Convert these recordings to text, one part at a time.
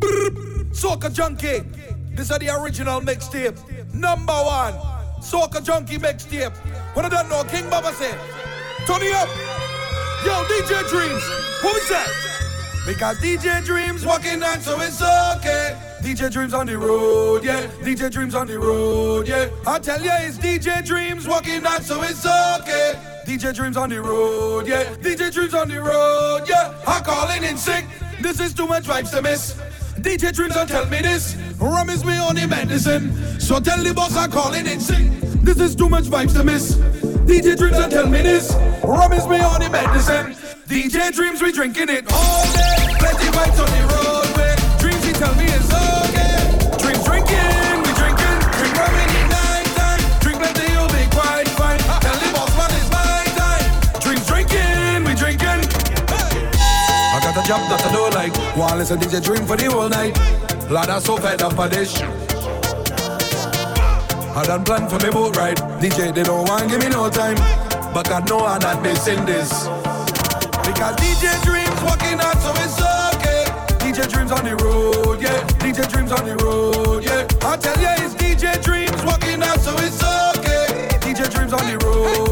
Soca Junkie. This is the original mixtape. Number one. Soca Junkie mixtape. When I don't know, King Baba turn it up. Yo, DJ Dreamz. What was that? Because DJ Dreamz walking on, so it's okay. DJ Dreamz on the road, yeah. DJ Dreamz on the road, yeah. I tell ya, it's DJ Dreamz walking on, so it's okay. DJ Dreamz on the road, yeah. DJ Dreamz on the road, yeah. I'm calling in sick. This is too much vibes to miss. DJ Dreamz don't tell me this. Rum is me only medicine. So tell the boss I'm calling in sick. This is too much vibes to miss. DJ Dreamz don't tell me this. Rum is me only medicine. DJ Dreamz we drinking it all day. Plenty vibes on the roadway. Dreams he tell me it's job that I don't like. Wanna listen DJ Dream for the whole night. Lord, I'm so fed up of this. I done plan for me boat ride. DJ, they don't want give me no time. But God know I'm not missing this. Because DJ Dreamz walking out, so it's okay. DJ Dreamz on the road, yeah. DJ Dreamz on the road, yeah. I tell ya, it's DJ Dreamz walking out, so it's okay. DJ Dreamz on the road,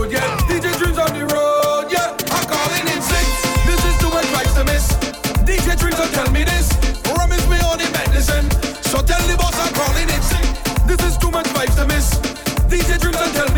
DJ Dreamz don't tell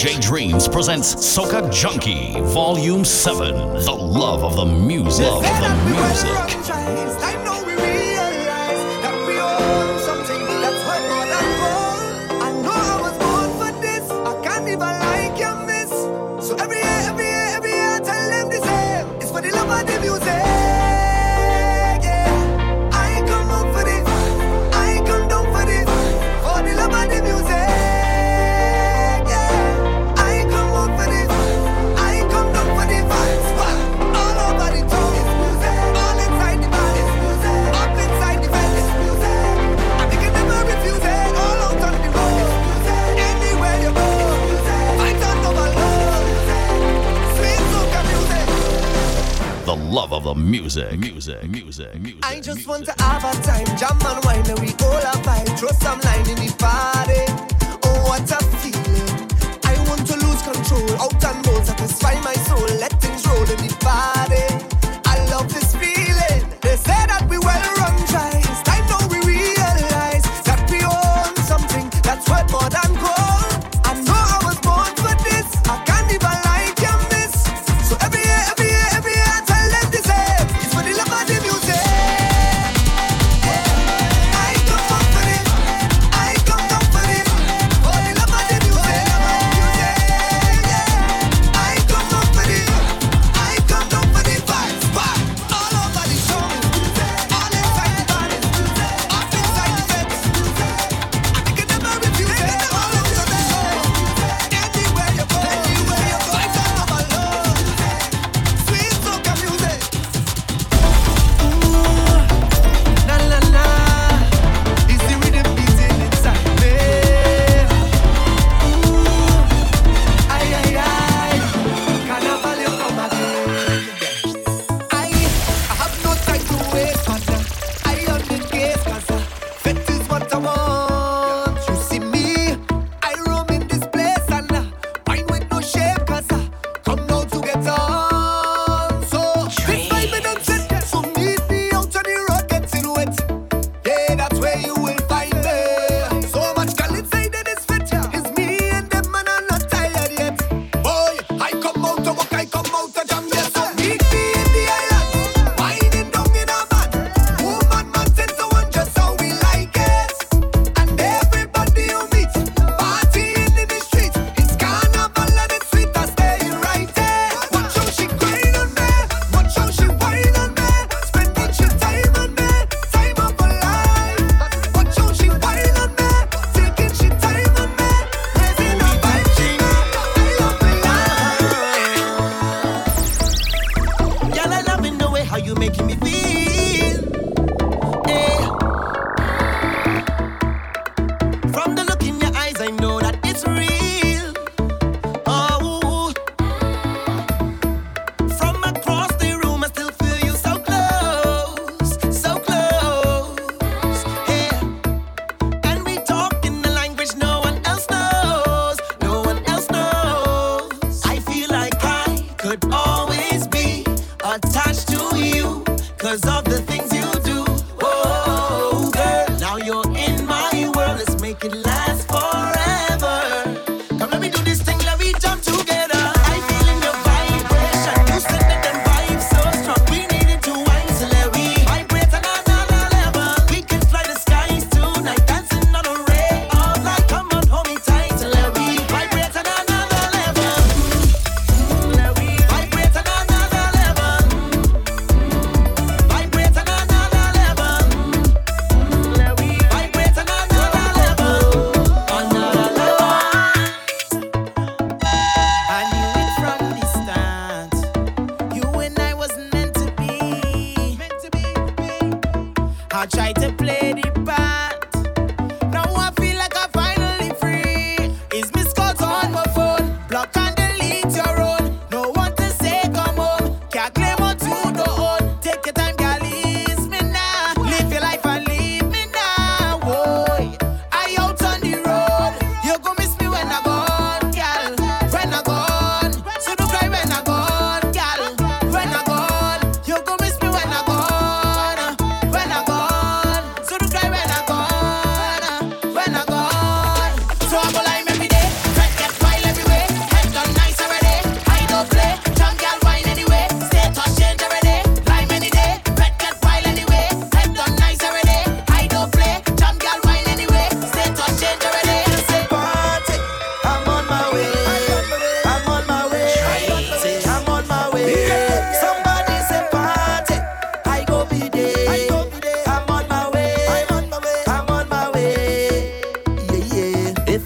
DJ Dreamz presents Soca Junkie Volume 7. The love of the music. Love of the music. Music. Music. Music. Music. I just want to have a time, jam and wine, and we all a vibe. Throw some line in the party. Oh, what a feeling! I want to lose control, out and bold, satisfy my soul. Let things roll in the party.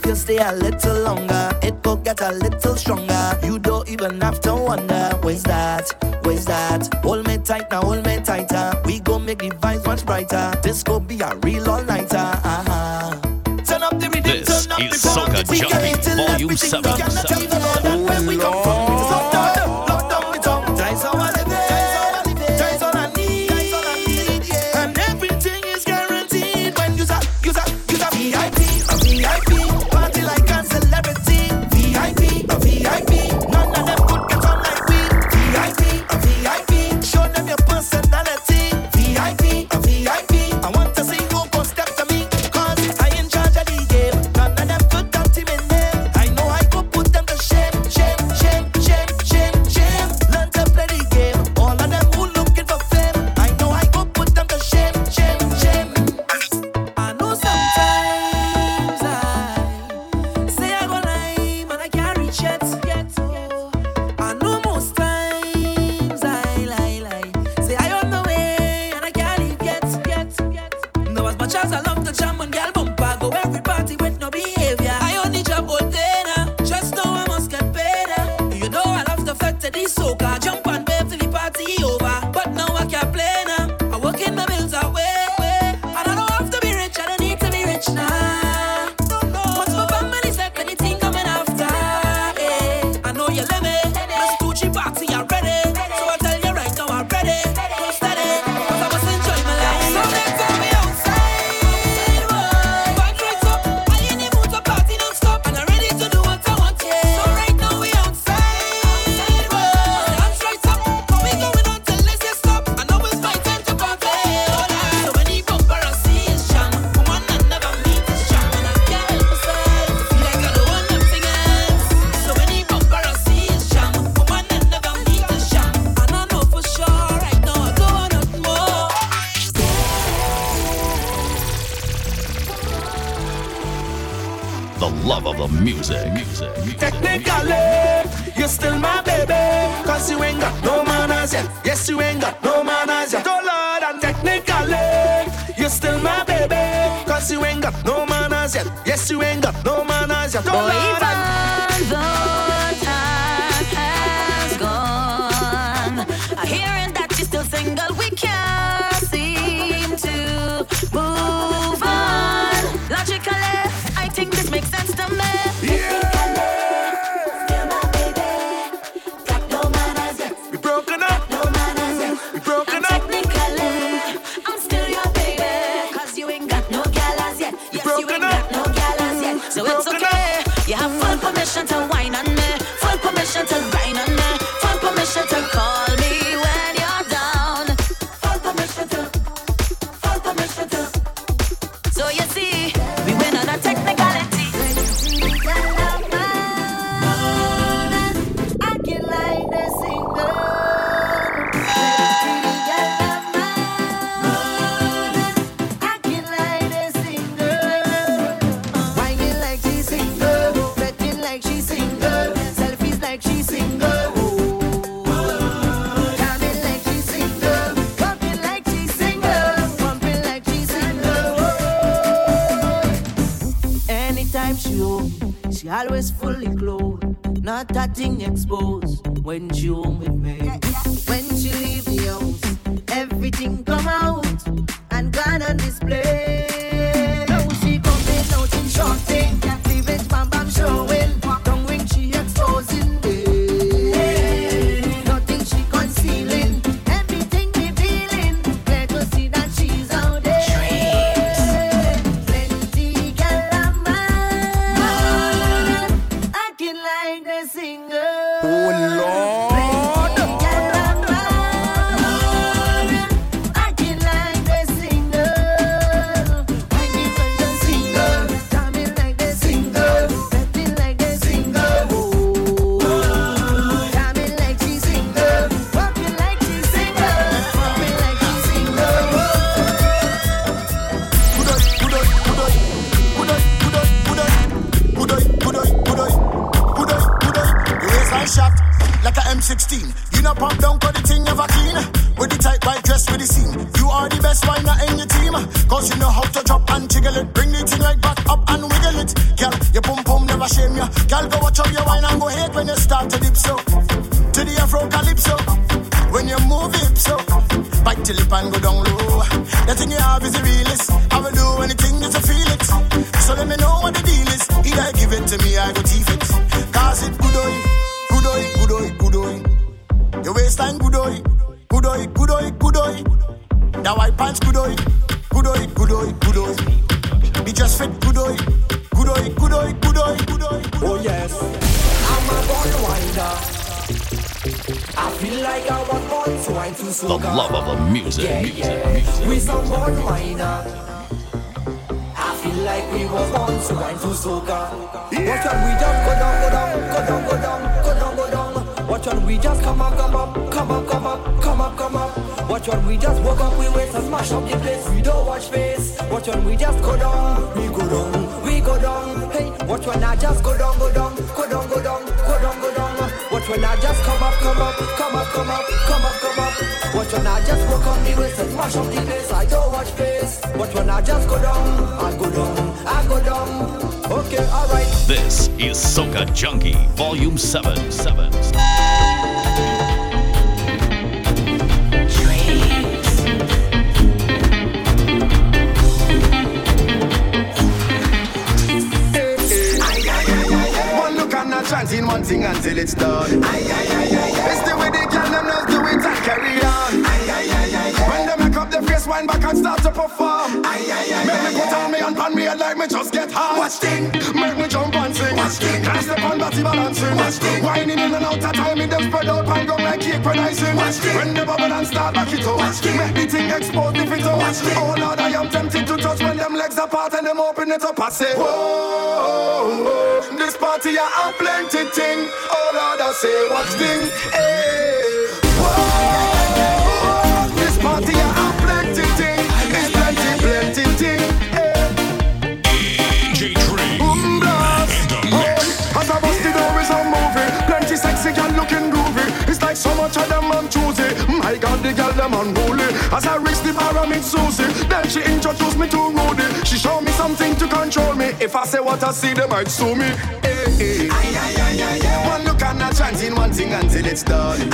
if you stay a little longer, it will get a little stronger. You don't even have to wonder. Where's that? Where's that? Hold me tight now, hold me tighter. We go make the vibes much brighter. This could be a real all nighter. Uh-huh. Turn up the rhythm, this turn up the Soca Junkie, Volume 7. 7. Oh, Lord. see them might sue me. Hey, hey. Aye, aye, aye, aye, aye. One look and a chance in one thing until it's done.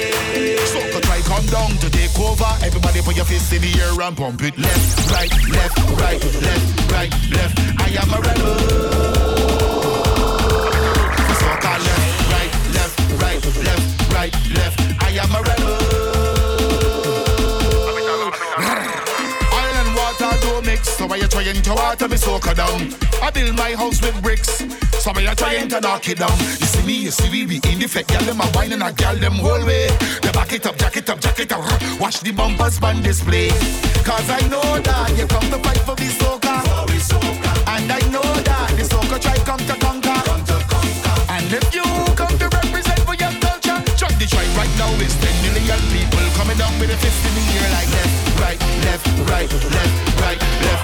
come down to take over. Everybody put your fist in the air and pump it. Left, right, left, right, left, right, left. I am a rebel. I am a rebel. Oil and water do mix, so why you trying to water me soaker down? I build my house with bricks. So me a trying to knock it down. You see me, you see we be in the fat, girl them a wine and a girl them whole way. They back it up, jack it up, jack it up. Watch the bumpers man display. Cause I know that you come to fight for the soca. For the. And I know that the soca try come to conquer. Come to conquer. And if you come to represent for your culture, check the try right now It's 10 million people coming down with a fist in the air like left, right, left, right, left, right, left.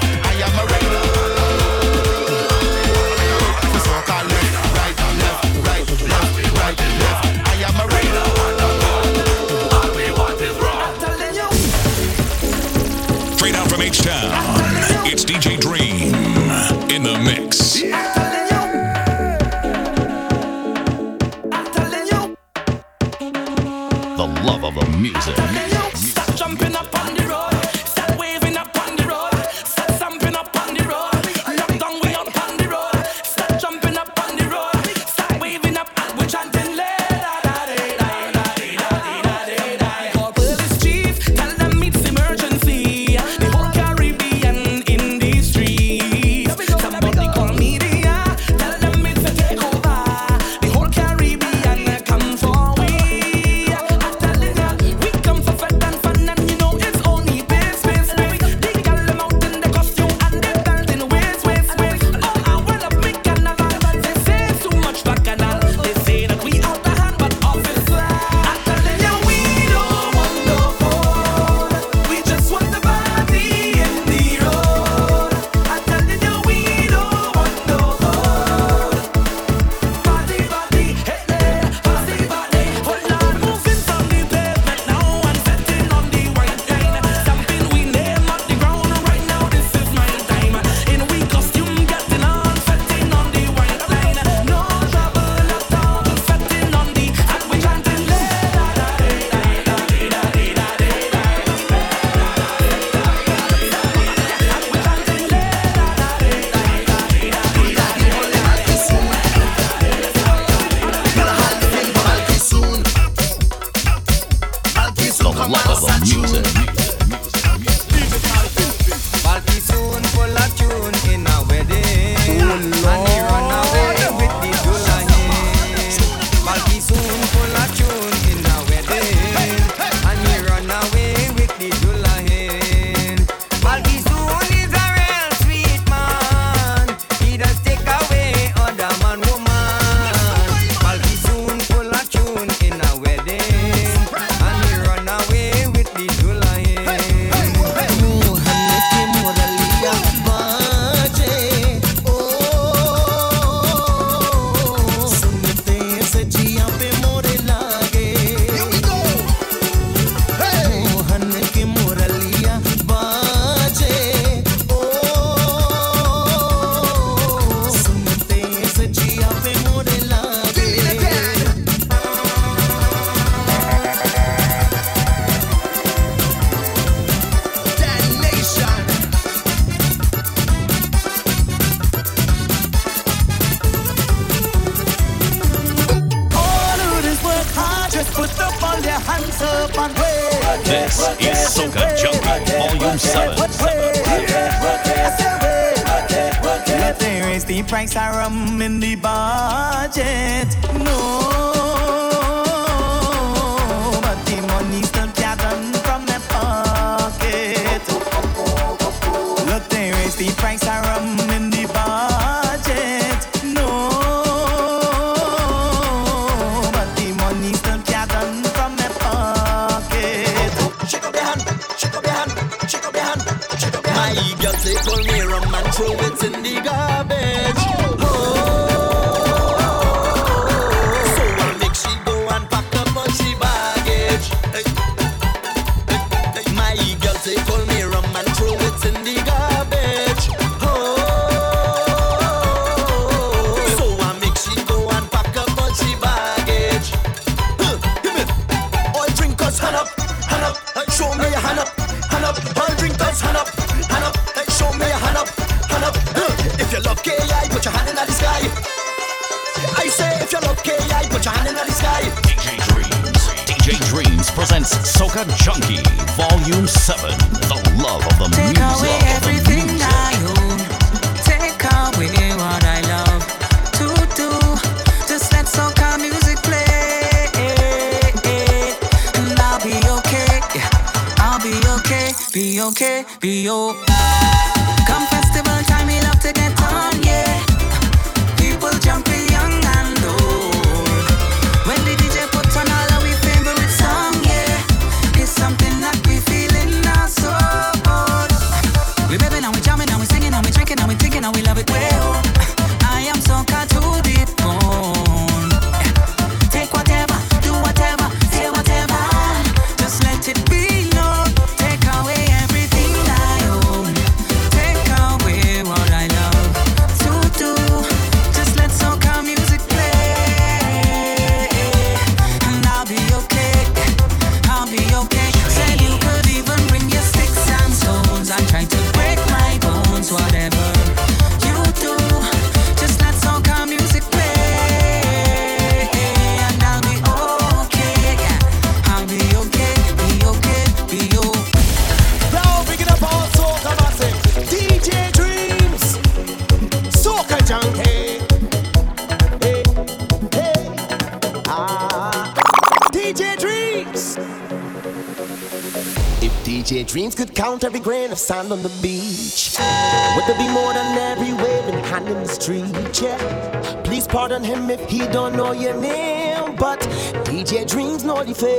He don't know your name, but DJ Dreamz know the face.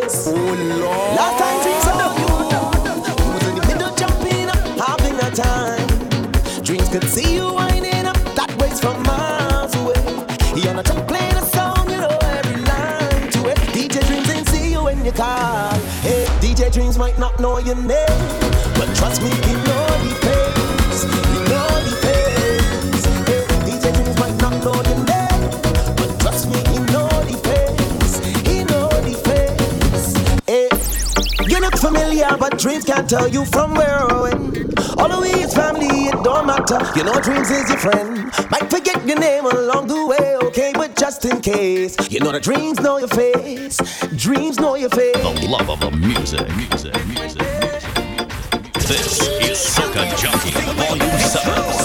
But dreams can't tell you from where or when. All the way is family, it don't matter. You know, dreams is your friend. Might forget your name along the way, okay? But just in case, you know the dreams know your face. Dreams know your face. The love of the music, music, music. music, music, music. This is Soca Junkie, Volume 7.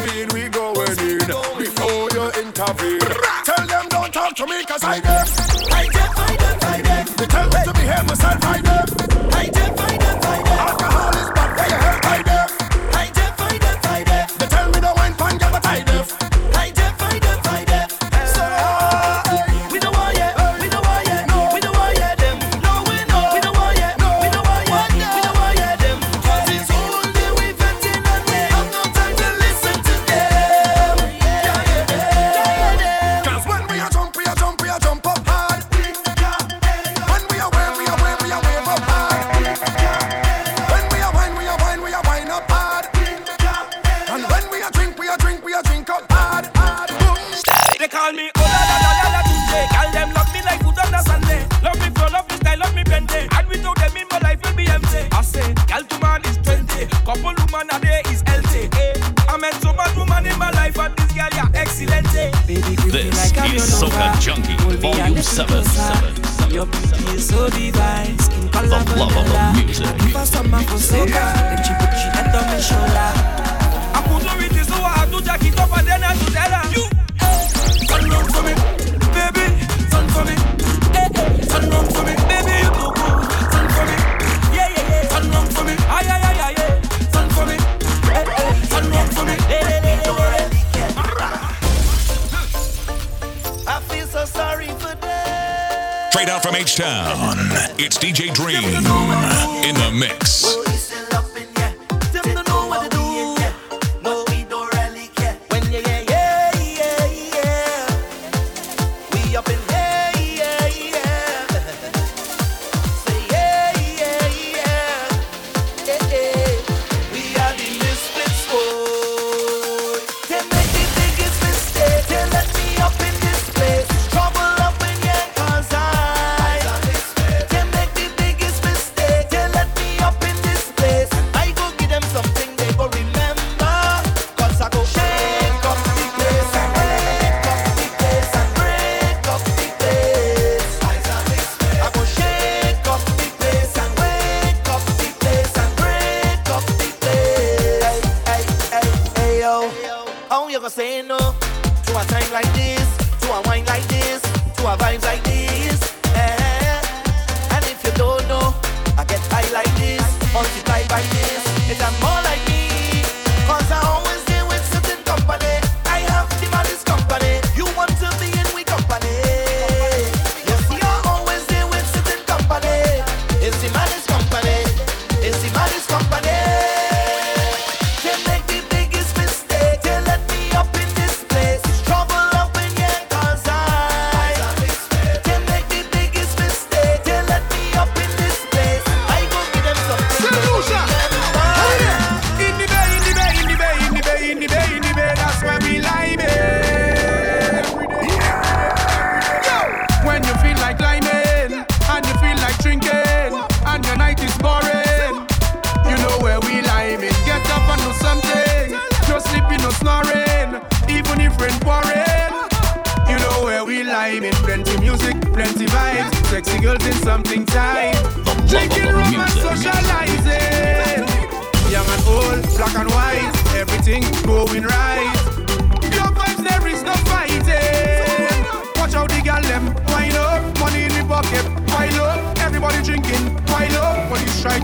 speed we going in before you intervene. Tell them don't talk to me, cause I get. I get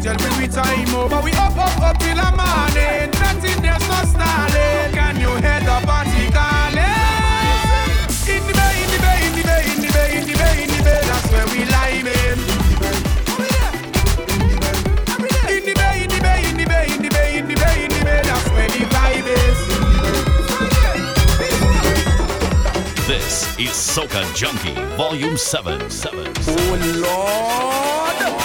Tell me we time we up, up, up till the morning. Nothing, there's no stalling. Can you hear the party calling? In the bay, in the bay, in the bay, in the bay, in the bay, in the bay, that's where we lie. In. This is Soca Junkie, Volume 7. 7, 7. Oh, Lord!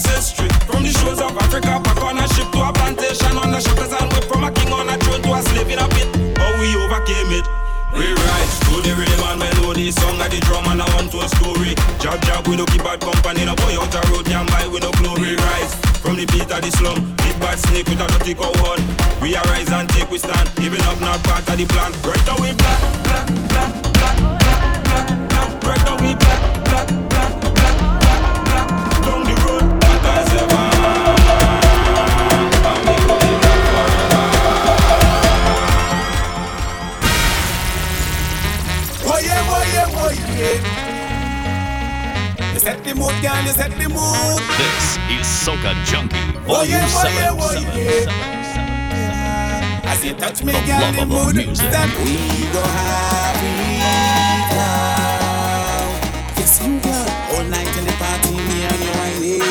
Ancestry. From the shores of Africa, back on a ship to a plantation on the shackles and whip from a king on a throne to a slave in a pit. How we overcame it. We rise to the rhythm and melody, song of the drum and I want to a story. Jab jab, we no keep bad company, no boy out a road, can buy we no glory. Rise from the beat of the slum, big bad snake with a dirty cow horn. We arise and take we stand, giving up not part of the plan. Right now we black, black, mood, girl, you set the mood. This is Soca Junkie, Oh yeah, oh 7. yeah, oh yeah. As oh, you touch me, girl, the mood. music. That we go have it. Yes, you girl. All night in the party, me and you whining.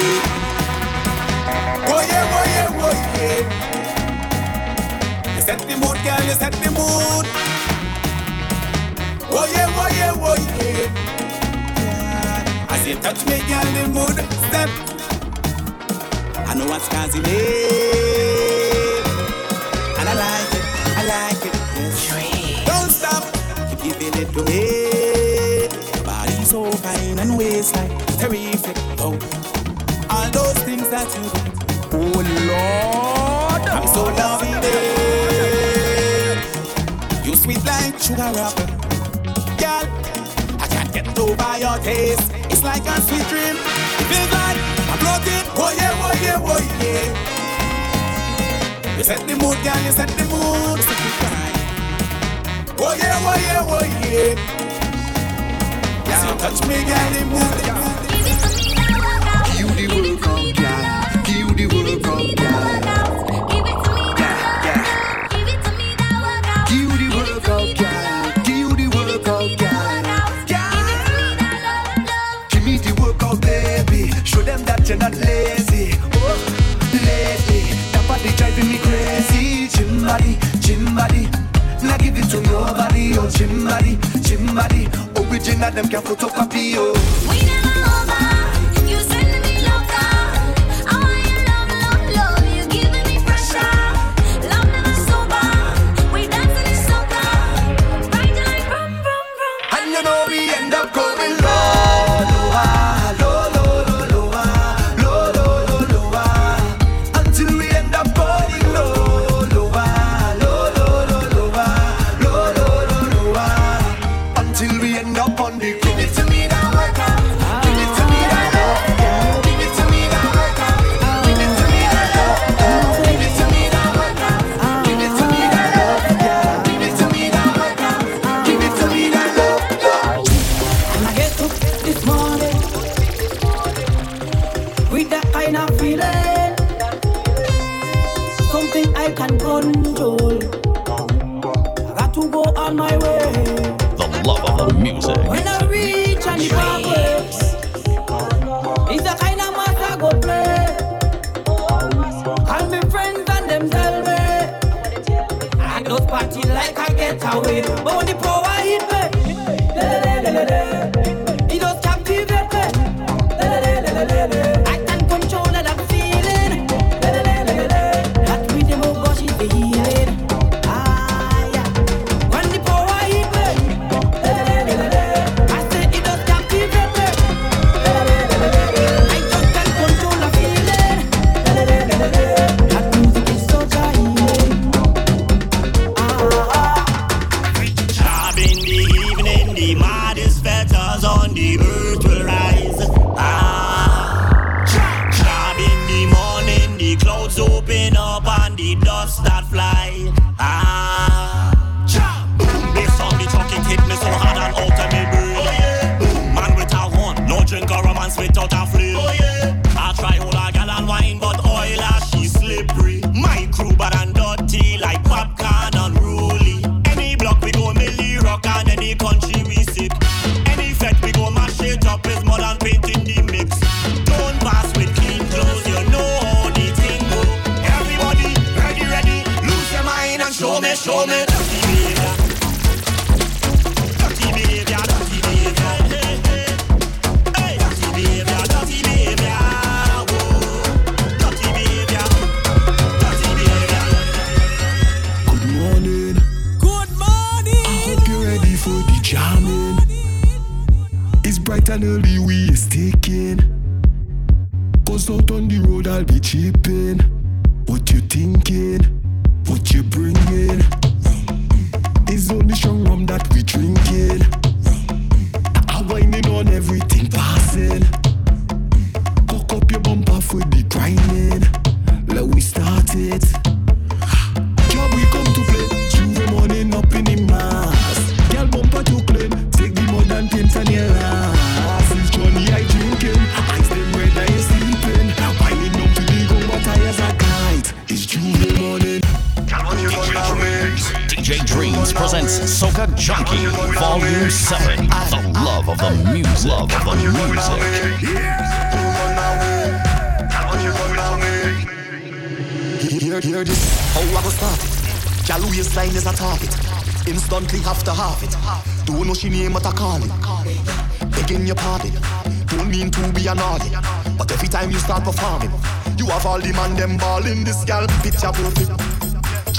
Oh yeah, oh yeah, oh yeah. You set the mood, girl, you set the mood. Oh yeah, oh yeah, oh yeah. As you touch me, girl, the mood step. I know what's causing it, and I like it, I like it. Yes. Don't stop, keep giving it to me. Your body's so fine and waistline terrific. Oh, all those things that you do. Oh Lord, I'm so loving it. You sweet like sugar wrapper, girl. I can't get over your taste. It's like a sweet dream. It feels like I'm floating. Oh yeah, oh yeah, oh yeah. You set the mood, girl. You set the mood. Set the vibe. Oh yeah, oh yeah, oh yeah. Yes, you touch me, girl. The mood, the mood. You the world come, girl. You the world come, girl. Original, them can photocopy. Oh.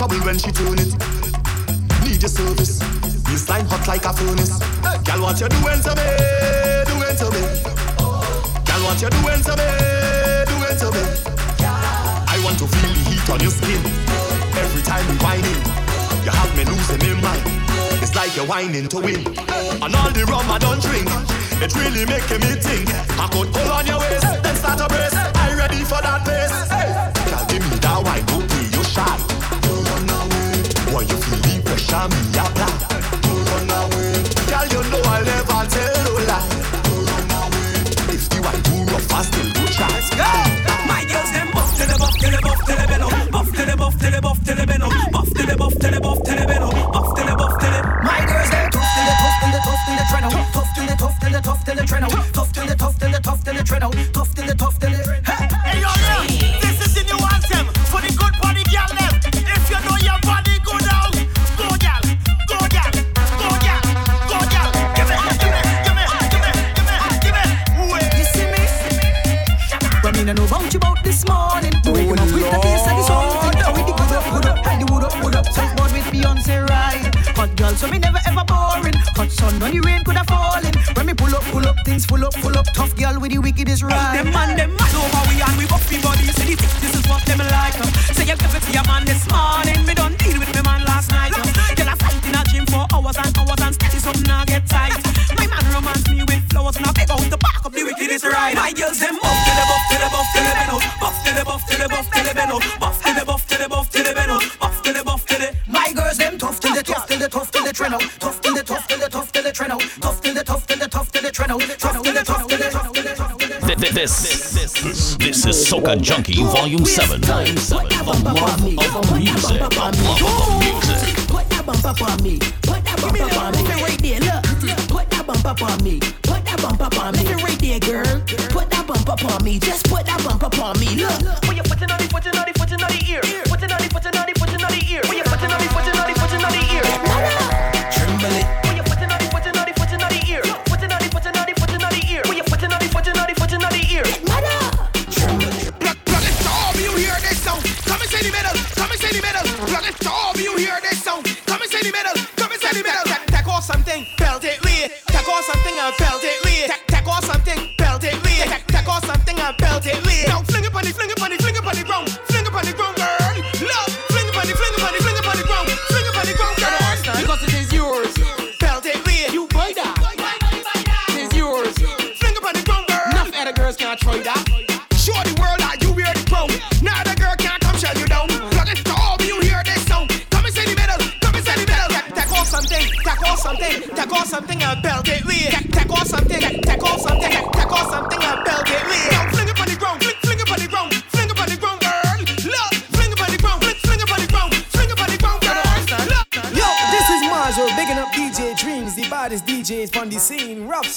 Trouble when she tune it. Need your service. You slime hot like a furnace. Hey, girl, what you doing to me? Doing to me? Girl, what you doing to me? Doing to me? I want to feel the heat on your skin. Every time you whining, you have me losing my mind. It's like you're whining to win. And all the rum I don't drink, it really making me think. I could pull on your waist, then start a brace. I ready for that pace. Hey, girl, give me I'm. Soca Junkie Volume 7. A love of music. Of music. Put that bump up on me. Put that bump me. Right there. Look. Put that bump me. Put that bump me. Right there, girl. Put that bump me. Just put that bump up on me. Look. Put your foot in on the foot in on the foot in on the ear.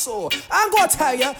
so I'm gonna tell you.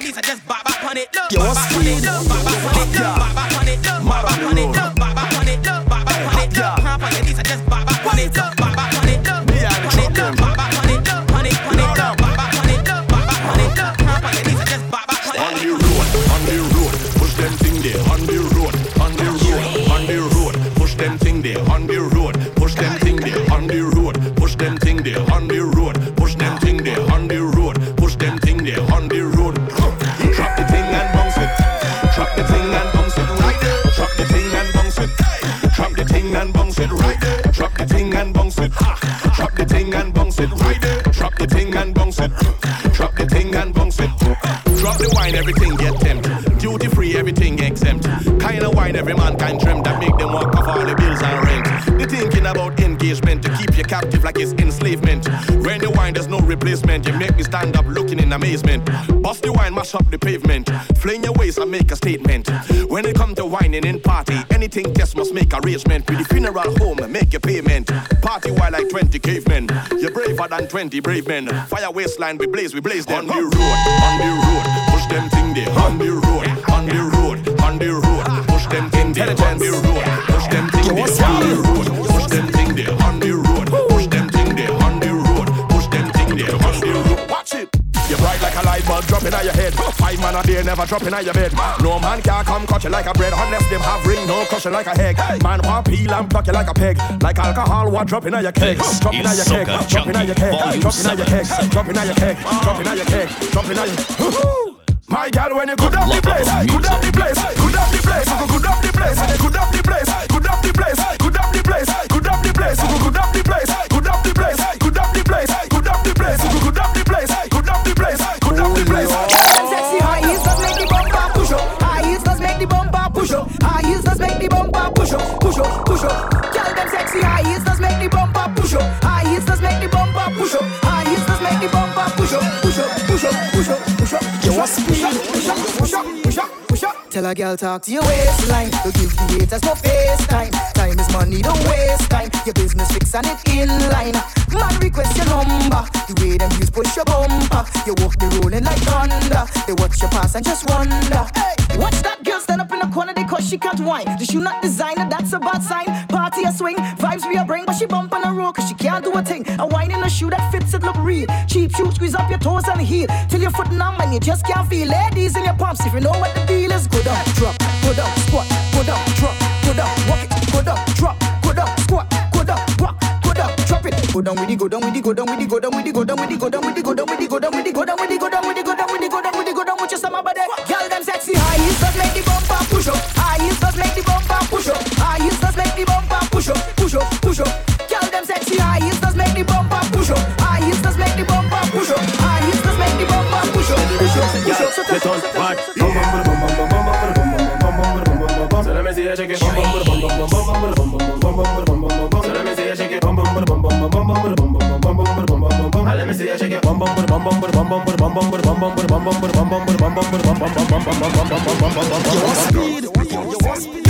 at least I just bop bop on it. Look, bop bop on it. Look, bop bop on it. Look, bop bop on it. Look, bop bop on it. Look, bop bop on it. Look, bop bop on it. Look, bop bop on it. At least I just bop bop on it. Look, bop bop on it. Look, bop bop on it. Look, bop bop on it. kind dream that make them walk off all the bills and rent. They thinking about engagement to keep you captive like it's enslavement. When you wine, there's no replacement. You make me stand up looking in amazement. Bust the wine, mash up the pavement. Fling your waist and make a statement. When it come to whining in party, anything just must make arrangement. With the funeral home, and make your payment. Party while like 20 cavemen. You're braver than 20 brave men. Fire waistline, we blaze, we blaze them. On the road, on the road. Push them thing there. On the road, on the road, on the road them thing there on the road. Push them thing there on the road. Push them thing there on the road. Push them thing there on the road. Push them thing there on the road. Watch it. You're bright like a light bulb dropping on your head. Five man a day never dropping on your bed. No man can come cut you like a bread unless them have ring. No crush you like a egg. Man want peel and pluck you like a peg. Like alcohol, what dropping on your keg? Dropping on your keg. Dropping on your keg. Dropping on your keg. Dropping on your keg. Dropping on your keg. Dropping on your keg my girl, when you could up the place, could up the place, could up the place, could up the place, could up the place, could up the place, could up the place, could up the place, could up the place, could up the place, could up the place, could up the place, could up the place, could up the place, could up the place. Sexy high heels does make the bumper push up. High heels does make the bumper push up. High heels does make the bumper push up, push up, push up. Tell them sexy high heels does make the bumper push up. Push up, push up, push up. Tell a girl talk to your waistline. To give the haters no face Time Time is money, don't waste time. Your business fix and it in line. Man request your number. The way them use push your bumper. You walk the rolling like thunder. They watch your pass and just wonder. Hey, watch that girl stand up in the corner. They cause she can't whine. The shoe not designer, that's a bad sign. Party a swing, vibes we a bring, but she bump on a roll cause she can't do a thing. A wine in a shoe that fits it look real. Cheap shoe, squeeze up your toes and heel till your foot numb and you just can't feel. Ladies in your pumps, if you know what the deal is, go down, drop, go down, squat, go down, drop, go down, walk it, go down, drop, go down, squat, go down, walk, go down, drop it, go down with it, go down with it, go down with it, go down with it, go down with it, go down with it, go down with it, go down with it, go down with it, go down with it, go down with it, go down with it, go down with your summer body. Girl, them sexy high does make the bumper push up, high does make the bumper push up, high does make the bumper push up, push up, push up. Girl, them sexy high does make the bumper push up, high does make the bumper push up, high does make the bumper push up, push up, push up. Get on, you shake it. Bum bum bum let me see shake it. Let me see shake it. Bum. Get on, get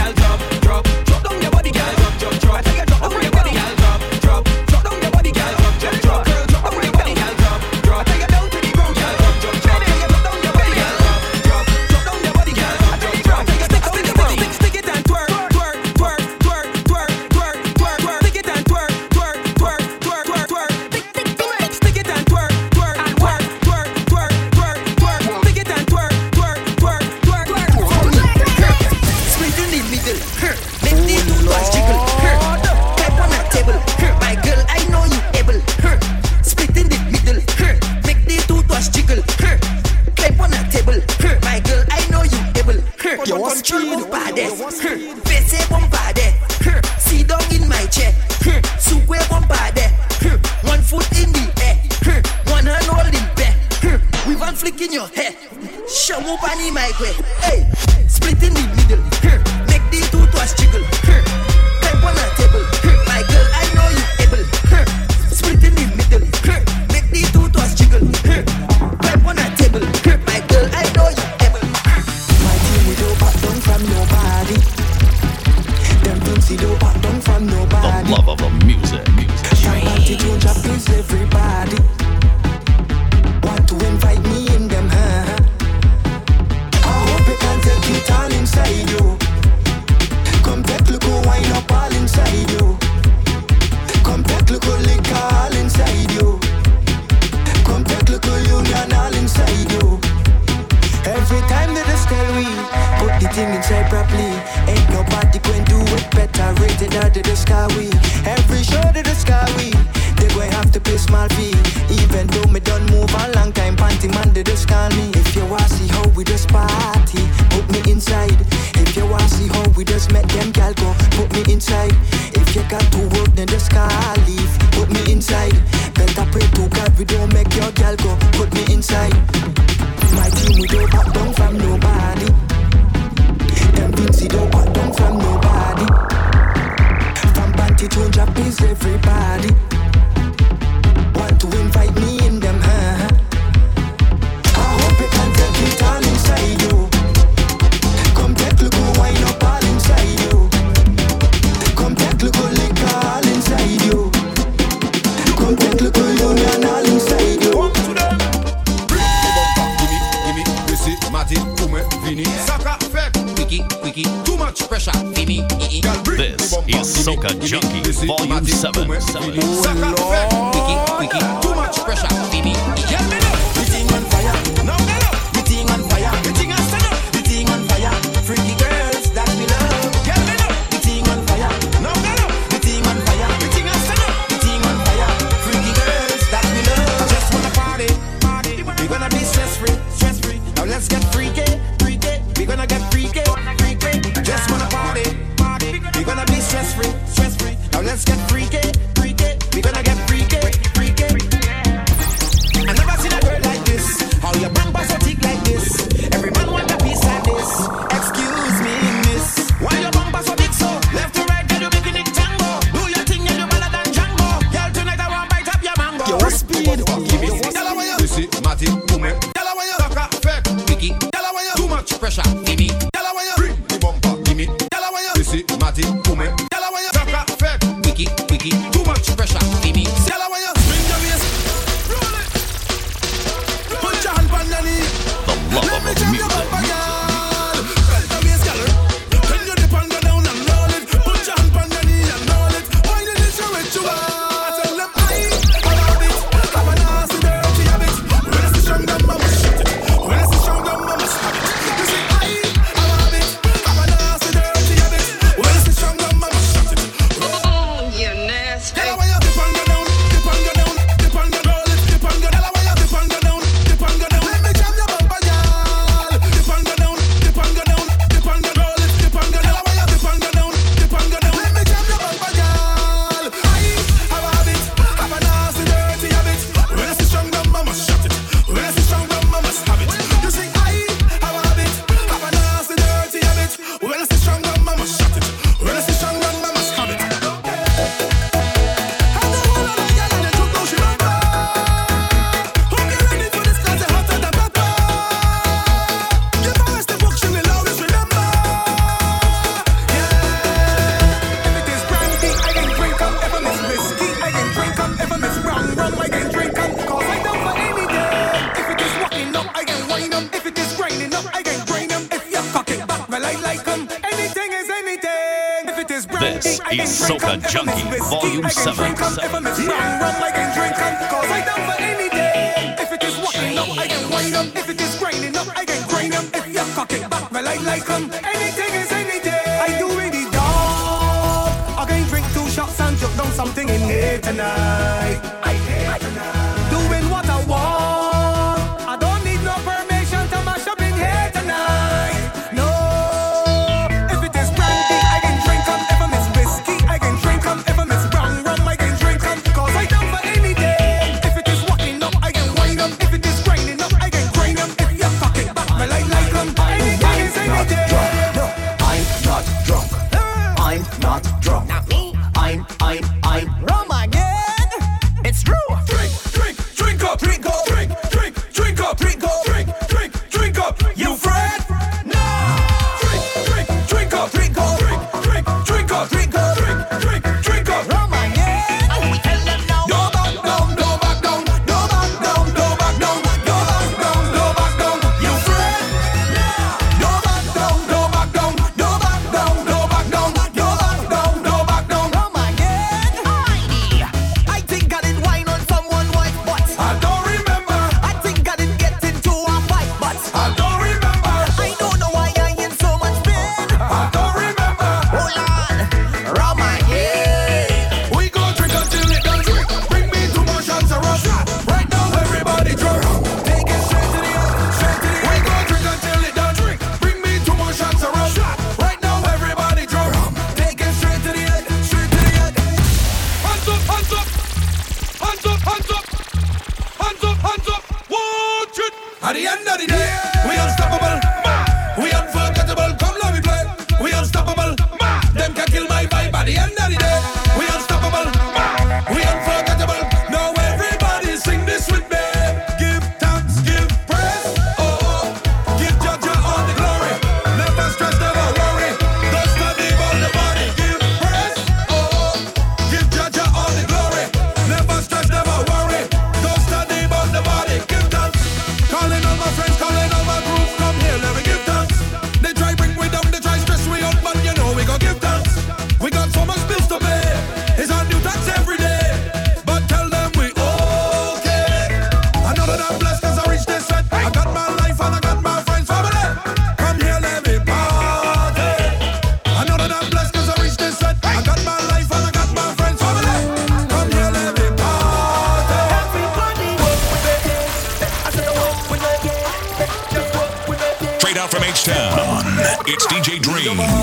si mati ou Queen.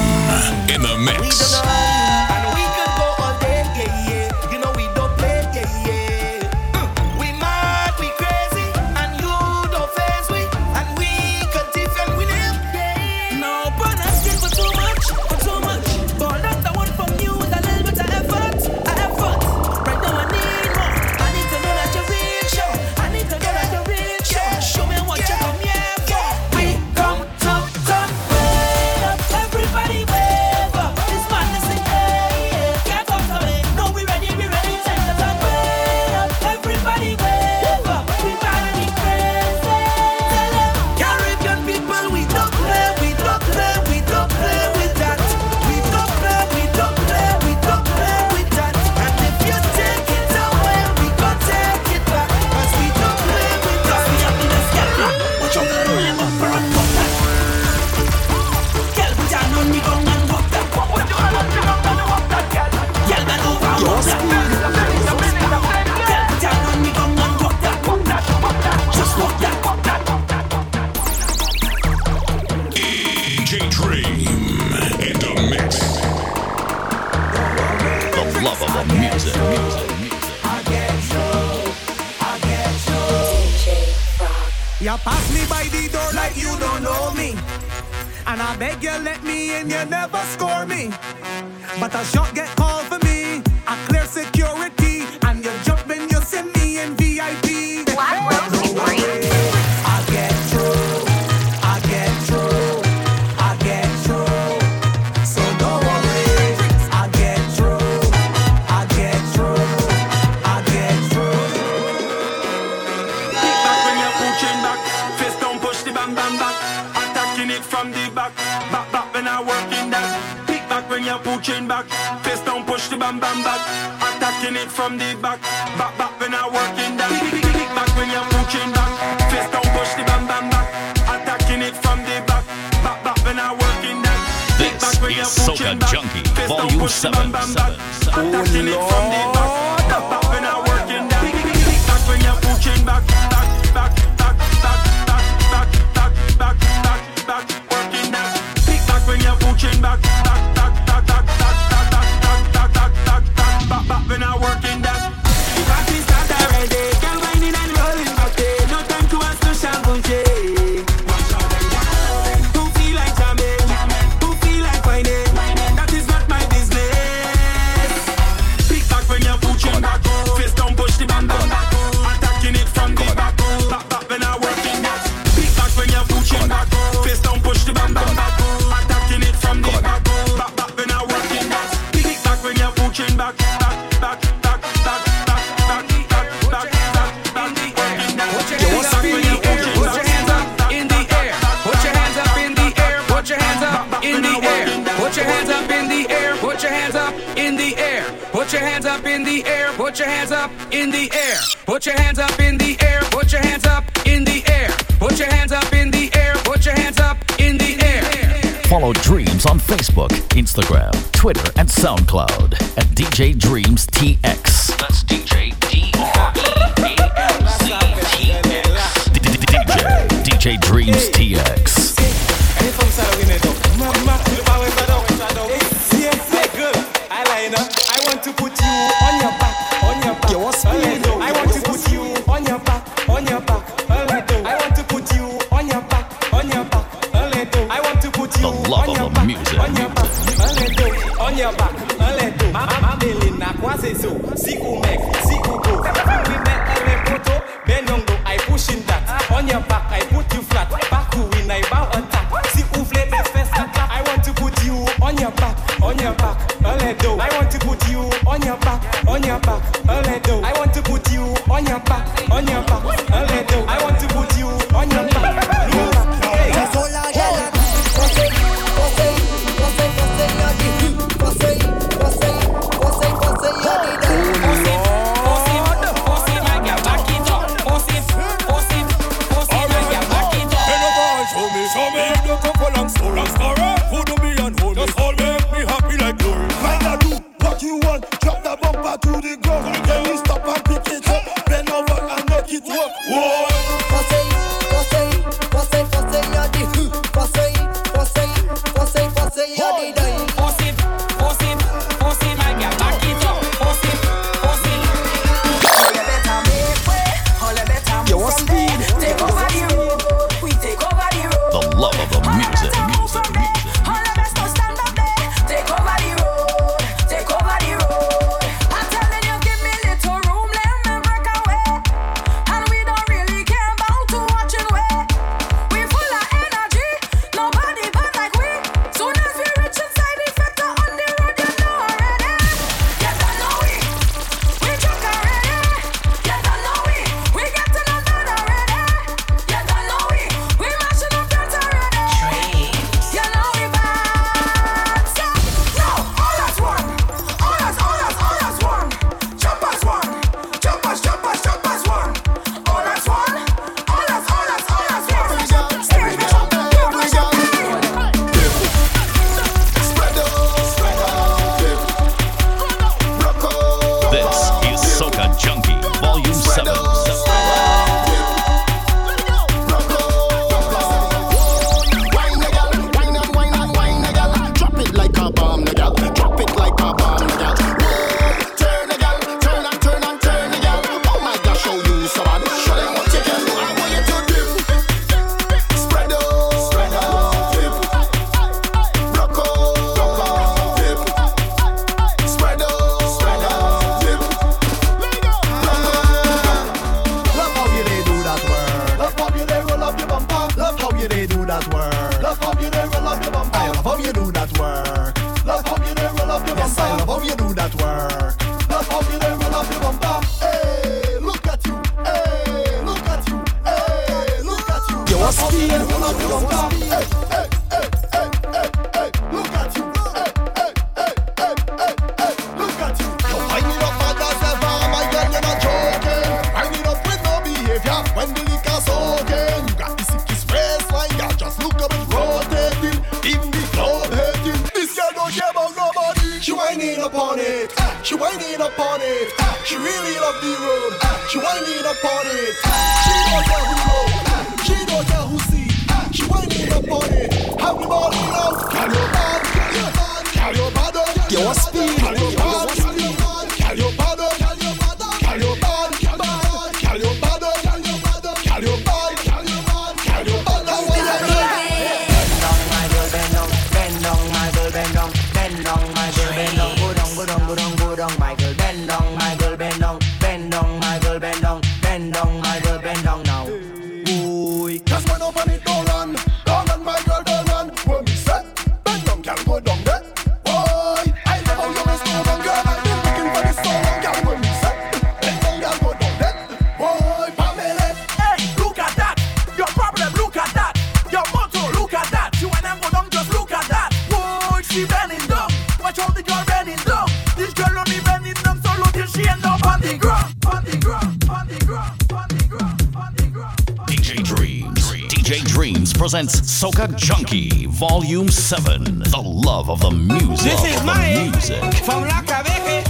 Soca Junkie, Volume 7 The Love of the Music. This is my music. From La Cabeque,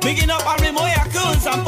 picking up Arimoya Coons and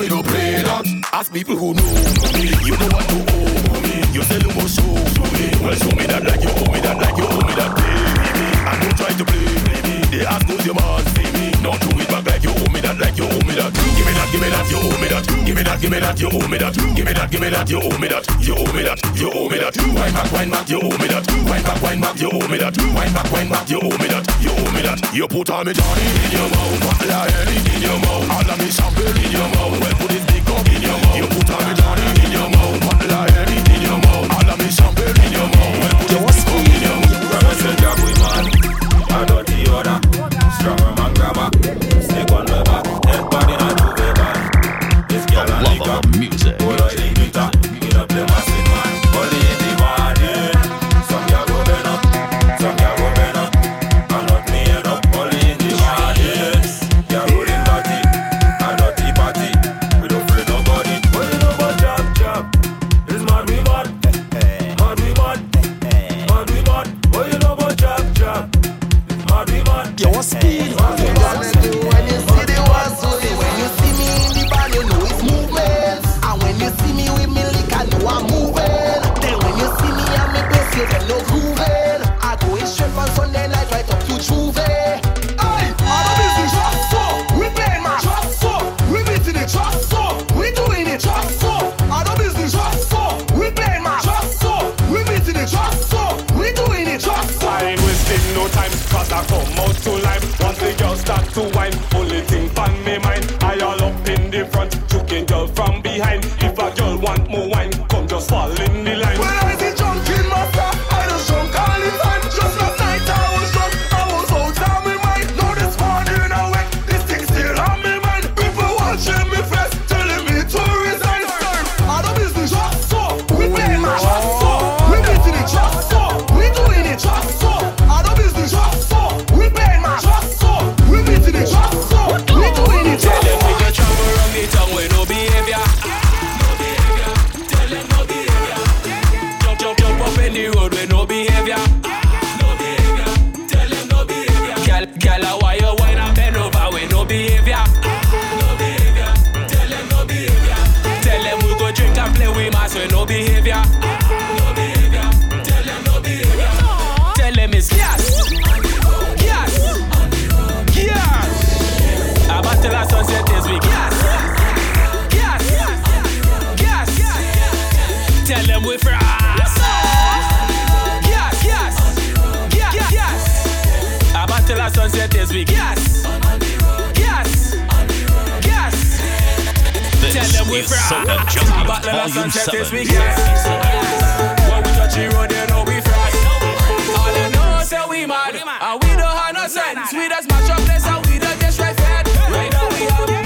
we don't play that. Ask people who know me. You know what to owe me. You say you must show me. Well, show me that like you owe me that, like you owe me that, baby. And don't try to play me. They ask those your man, see me. Not do it back like you owe me that, like you owe me that. Give me that, give me that, you owe me that. Give me that, give me that, you owe me that. Give me that, give me that, you owe me that. You owe me that, you owe me that. Wine back, wine back, you owe me that. Wine back, wine back, you owe me that. Wine back, wine back, you owe me that. You owe me that. You put on me, Johnny. we from. Battle of sunset is we Yeah. When we touch the road, they know we from. All I know is that we mad, and we don't have no sense. We just match up place and we don't just right fed. Right now we have.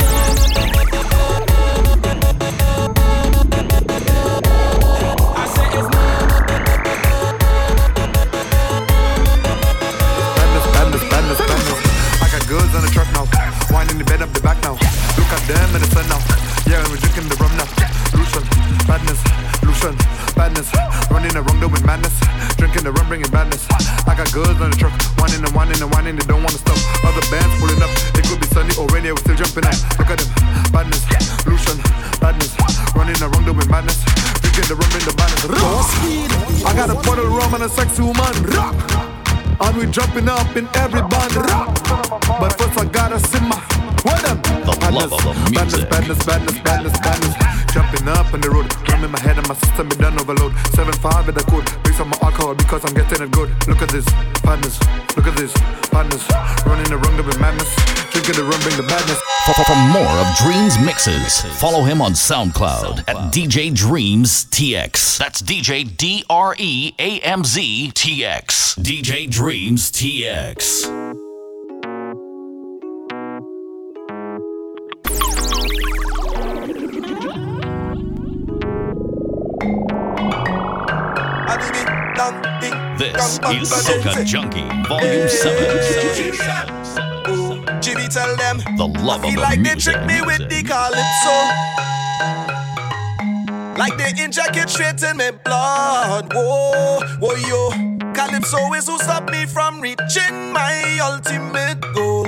Goods on the truck now, winding the bed up the back now. Look at them in the sun now. madness. Drinking the rum, bringing badness. I got goods on the truck, whining and whining and whining, they don't wanna stop. Other bands pulling up, it could be sunny or rainy, we're still jumping at. Look at them, badness, pollution, badness. Running around doing madness. Drinking the rum, bring the madness. Rock, I got a bottle of rum and a sexy woman. Rock. And we jumping up in every band. Rock. But first I gotta see my. What them? The badness, love of the music. Badness, badness, badness, badness, badness. Jumping up on the road. Rum in my head and my system be done overload. 7-5 with the code. Mix up my alcohol because I'm getting it good. Look at this, badness. Look at this, badness. Running around doing madness. Drinking the rum, bring the badness. For, for, for more of Dreamz mixes, follow him on SoundCloud, at DJ Dreamz TX. That's DJ D R E A M Z T X. DJ Dreamz TX. This is Soca Junkie, Volume 7. Jimmy tell them The love I of feel the like they music. trick me with the calypso. Like they inject it straight in my blood. Whoa, whoa, yo. Calypso is who stop me from reaching my ultimate goal.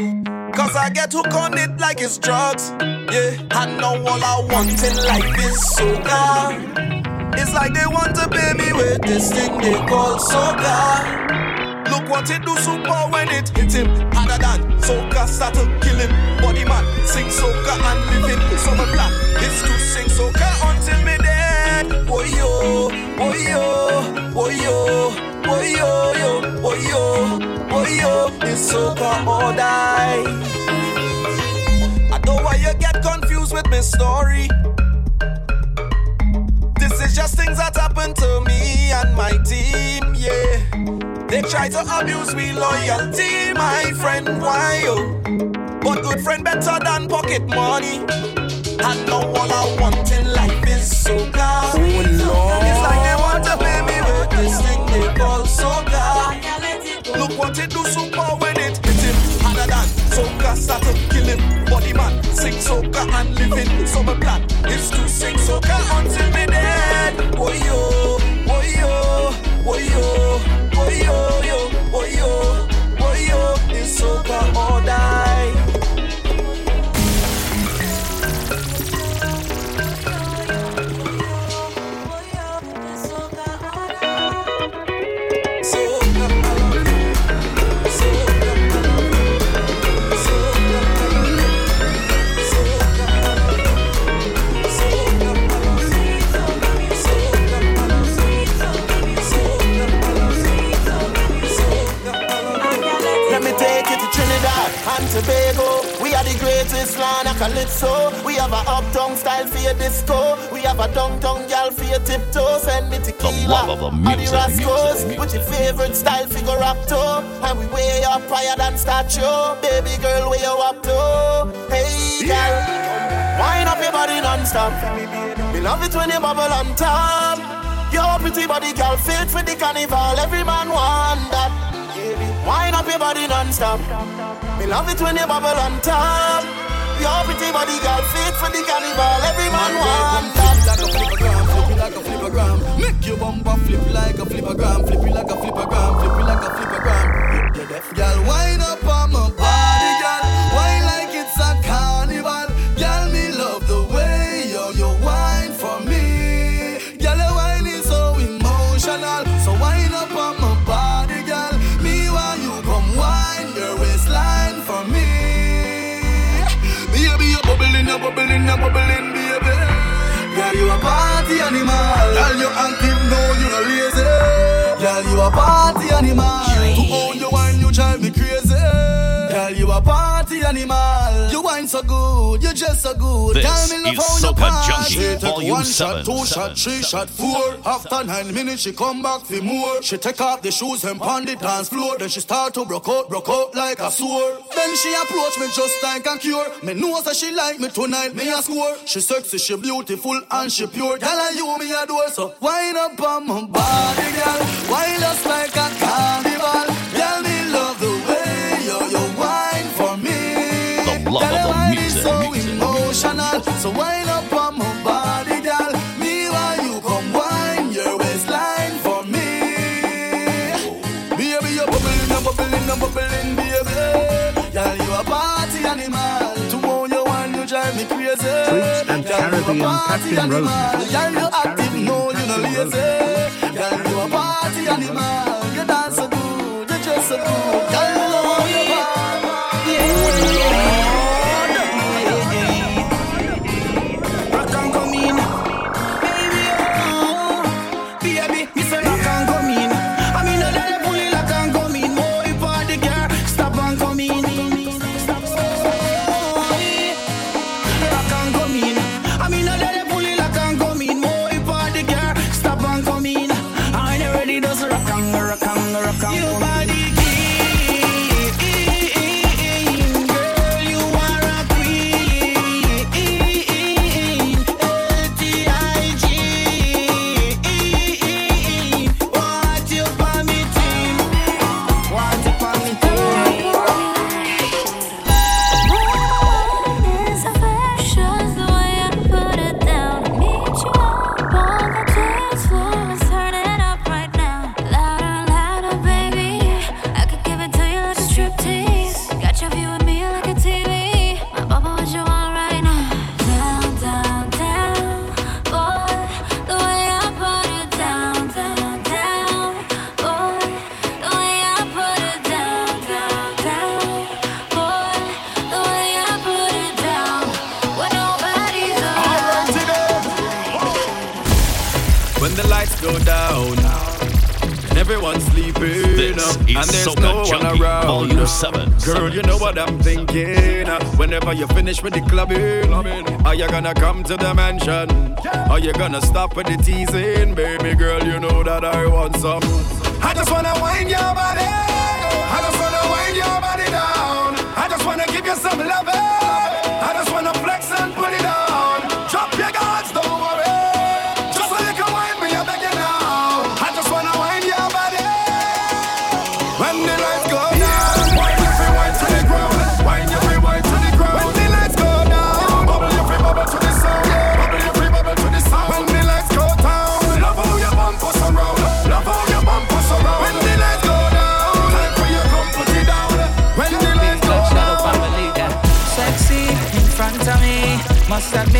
Cause I get hooked on it like it's drugs. Yeah, I know all I want in life is soca. It's like they want to pay me with this thing they call soca. Look what it do super when it hit him harder than soca start to kill him. Body man sing soca and living summer plan is to sing soca until me dead. Oh yo, oh yo, oh yo, oh yo, yo, oh yo, oh yo, it's soca or die. I know why you get confused with my story. Just things that happen to me and my team, yeah. They try to abuse me loyalty, my friend, why yo? But good friend better than pocket money. I know all I want in life is soca. Oh Lord. It's like they want to pay me with this thing they call soca. Look what it do super when start to kill him. Body man sing soca and living. So my plan is to sing soca until me dead. Oh yo, oh yo, oh yo, oh yo, yo, land of calypso. We have a uptown style for your disco. We have a downtown gal for your tiptoe. Send me tequila. love of the the music, Rascals. music, With your favorite style figure up to. And we way up higher than statue. Baby girl, where you up to? Hey, gal. Wind up your body non-stop. Me love it when you bubble on top. Your pretty body, girl, fit for the carnival. Every man want that. Wind up your body non-stop. Me love it when you bubble on top. Your pretty body, girl, fit for the carnival. Every man want that. Like a flippogram, flip it like a flippergram. Make your bumper flip like a flippergram. Flip it like a flippergram. Flip it like a deaf, girl. Wind up on my animal. Girl, you active, no, you no lazy. Girl, you a party animal. To own you a party animal. You wine so good, you just so good. This Girl, me love is how you Soca. Junkie, She Volume one 7, shot, two seven, shot, three shot, four. After nine minutes, she come back for more. She take off the shoes and pound the dance floor. Then she start to broke out, broke out like a sword. Then she approach me just like a cure. Me know that she like me tonight, me a score. She sexy, she beautiful and she pure. Girl, and you me adore, so wind up on my body, girl. Wind us like a carnival. Caribbean Captain Rosemary. Girl, you active, no, you no lazy. Girl, you a party animal. You dance so good, you dress so good. Girl, finish with the clubbing, are you gonna come to the mansion? Are you gonna stop with the teasing? Baby girl, you know that I want some. I just wanna wind your body. I just wanna wind your body down. I just wanna give you some love. I just wanna flex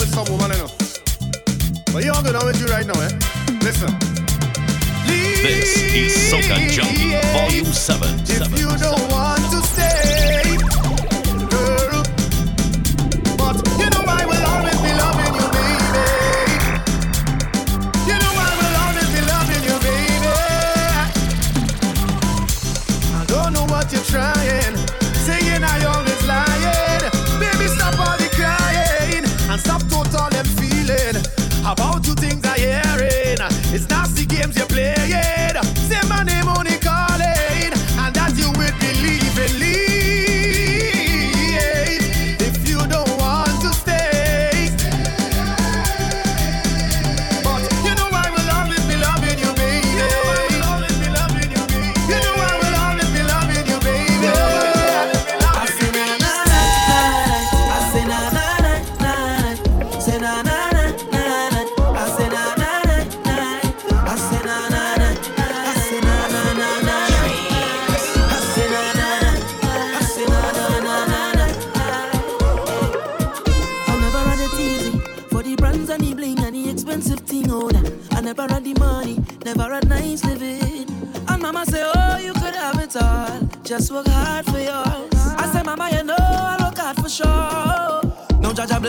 with some woman, you know. But you're gonna with you right now, eh? Listen. This is Soca Junkie, Volume 7. If you don't want to stay.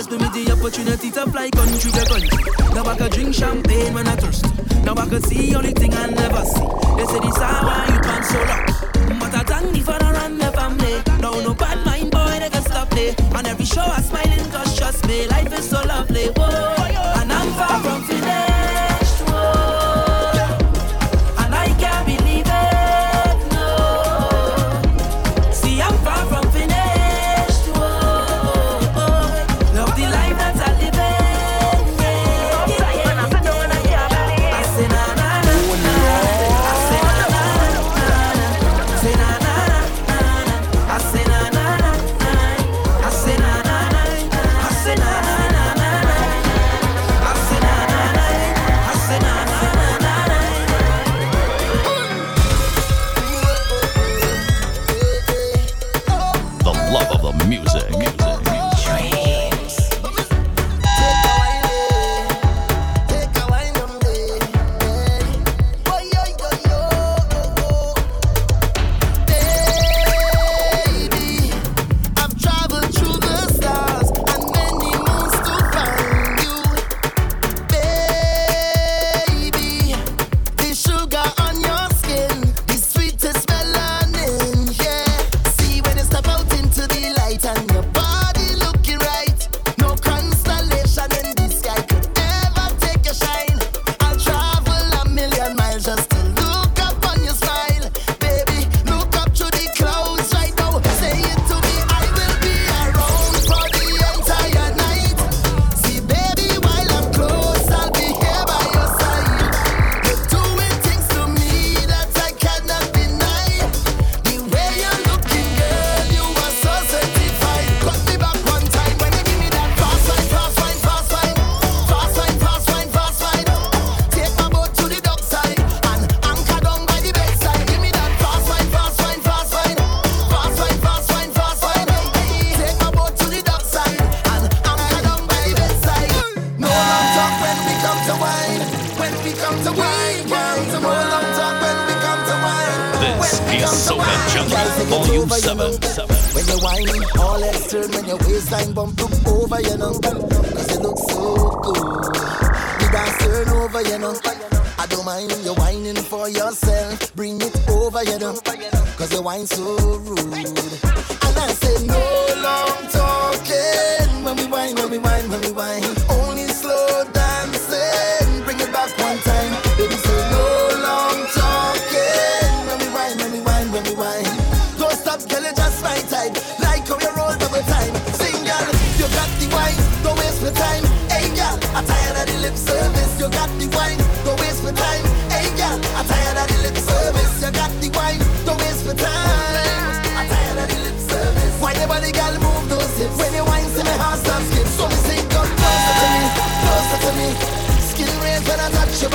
bless me with the opportunity to fly country to country. Now I can drink champagne when I thirst. Now I can see only thing I never see. They say this how you can't so long. But I thank the father and the family. Now no bad mind boy they can stop me. On every show I smiling cause trust me life is so lovely. Whoa, and I'm far from feeling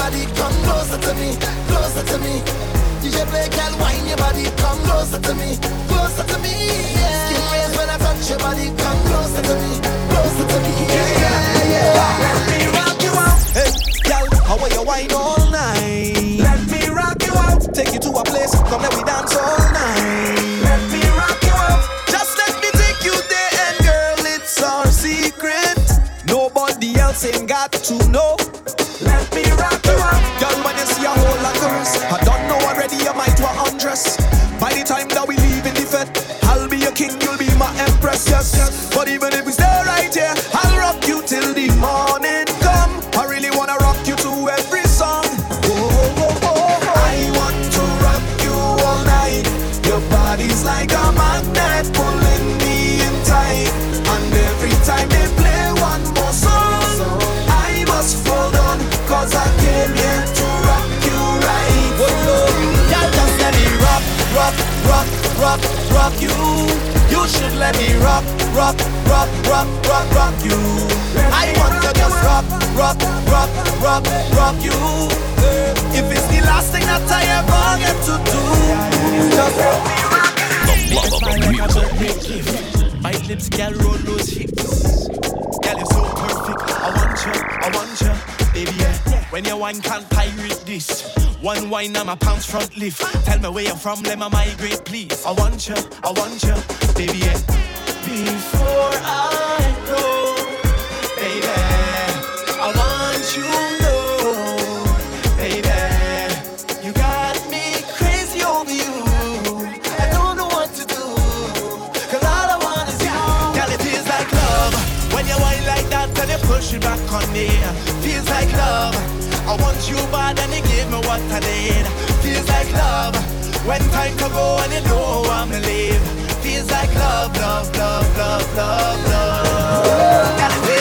body, come closer to me, closer to me. DJ play, girl, wine your body, come closer to me, closer to me. Yeah. Skin raise when I touch your body, come closer to me, closer to me. Yeah, yeah, yeah. Let me rock you out, hey, girl. How are you wine all night? Let me rock you out, take you to a place, come let we dance all. let me rock, rock, rock, rock, rock, rock you. I want to just rock, rock, rock, rock, rock you. If it's the last thing that I ever get to do, just let me rock. My lips, girl, roll those hips. Girl, you're so perfect. I want you, I want you, baby. Yeah. When you wine, can't pirate this. One wine, I'm a pounds front lift. Tell me where you're from, let me migrate, please. I want you, I want you baby. Before I go, baby, I want you to know, baby, you got me crazy over you. I don't know what to do, all I want is you. Girl, it feels like love when you whine like that and you push it back on me. Feels like love. I want you bad and you give me what I need. Feels like love. When time to go oh, and you know I'm gonna leave feels like love, love, love, love, love, love.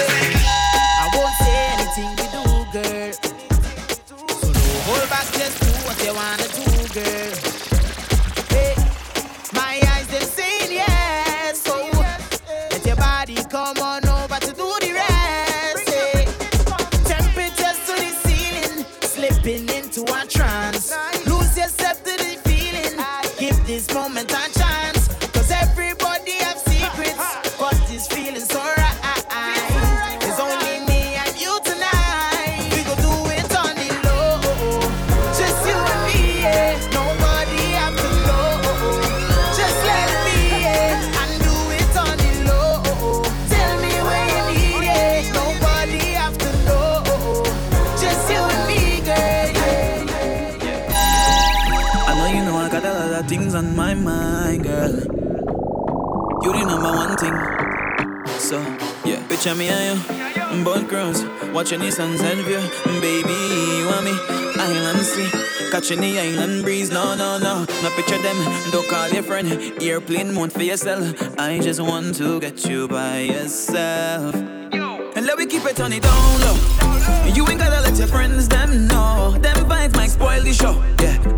Watching the sunset view, baby, you want me? Island sea, catching the island breeze. No, no, no, no picture them. Don't call your friend. Airplane moon for yourself. I just want to get you by yourself. And let me keep it on the down low. You ain't gotta let your friends them know. Them vibes might spoil the show. Yeah.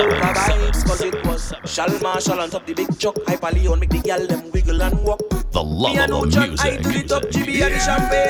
My vibes, cause it was Marshall on top the big chuck Hyper Leon make the gal them wiggle and walk. The love of the music. I do the top GB and the champagne.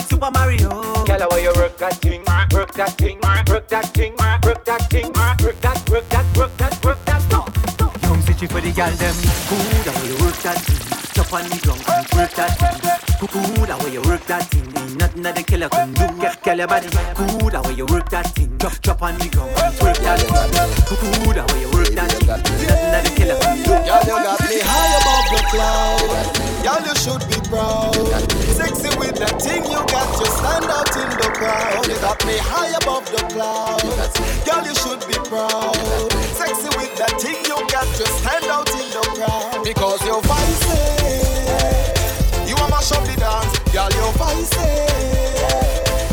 like Super Mario. girl, her where you work that thing, work that thing, work that thing, work that thing, work that, work that, work that, work that. No, no. Come sit for the girl them. Cool, that way you work that thing. Jump on the drum, and work that thing. Cool, that way you work that thing. Ain't nothing that the killer can do. Get your body. Cool, that way you work that thing. Jump, jump on the drum, and work that thing. Cool, that way you work that thing. Nothing that the killer can do. Girl, you got me high above the clouds. Y'all, you should be proud. Sexy with that thing you got, you stand out in the crowd. You got me high above the clouds. Y'all, you should be proud. Sexy with that thing you got, you stand out in the crowd. Because your vice, you are mash up the dance. Y'all, your vice.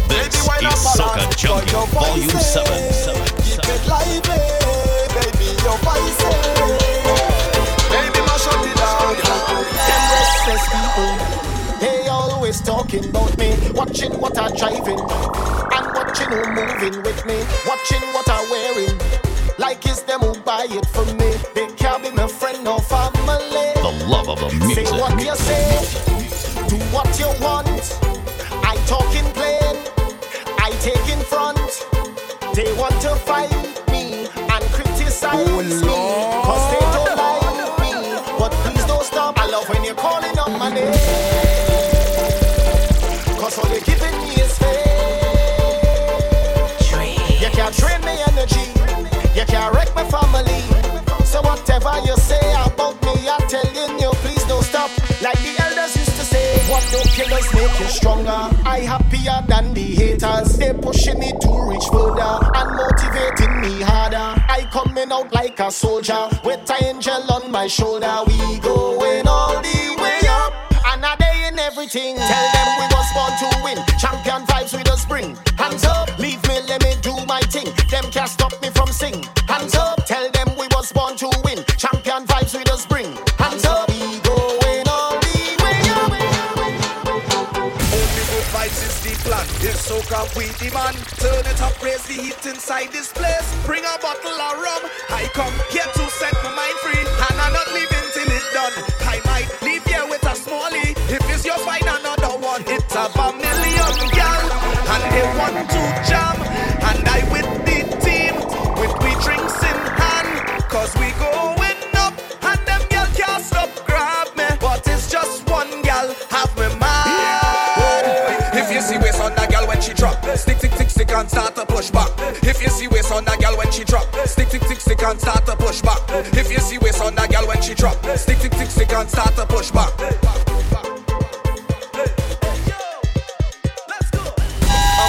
This baby, is Soca Junkie, Volume 7. 7, 7. Keep it lively, baby, your vice. watching what I'm driving, and watching who moving with me, watching what I'm wearing. Like it's them who buy it for me. They can't be my friend or family. The love of a music. Say what you say, do what you want. I talk in plain, I take in front. They want to fight me and criticize oh, me. Cause they don't like me. But please don't stop. I love when you're calling up my name. Whatever you say about me, I'm telling you, please don't stop. Like the elders used to say, what don't kill us make you stronger. I happier than the haters. They pushing me to reach further and motivating me harder. I coming out like a soldier with an angel on my shoulder. We going all the way up and i day in everything. Tell them we was born to win. Champion vibes we just bring. Hands up, leave me, let me do my thing. Them can't stop me from sing. Hands up, tell them we was born to win. Soca we demand. Turn it up, raise the heat inside this place. Bring a bottle of rum. I come here to set my mind free, and I'm not leaving till it's done. I might leave here with a smallie. If it's your find another one, it's a million gal, and they want to jam. And start to push back. If you see waist on that gal when she drop, stick, stick, stick, stick and start to push back. If you see waist on that gal when she drop, stick, stick, stick, stick and start to push back. A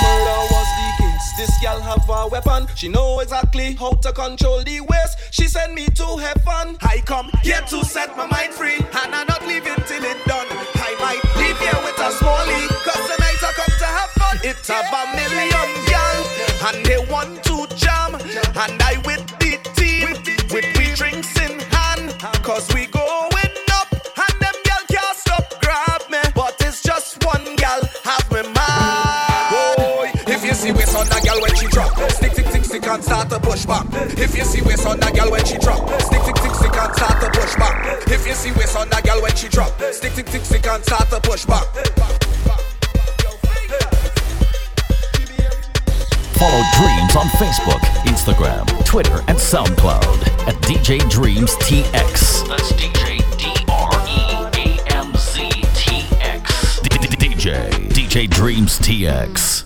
murder was the case. This gal have a weapon. She know exactly how to control the waist. She send me to heaven. I come here to set my mind free, and I'm not leaving till it done. I might leave here with a smallie, cause tonight I come to have fun. It's a million gal, and they want to jam, and I with the team, with we drinks in hand, cause we going up, and them gal can't stop grab me, but it's just one gal have me mad. Boy, if you see waist on that gal when she drop, stick, stick, stick, stick and start to push back. If you see waist on that gal when she drop, stick, stick, stick, stick and start to push back. If you see waist on that gal when she drop, stick, stick, stick, stick and start to push back. Follow Dreamz on Facebook, Instagram, Twitter, and SoundCloud at DJ Dreamz TX. That's DJ D R E A M Z T X. DJ DJ Dreamz TX.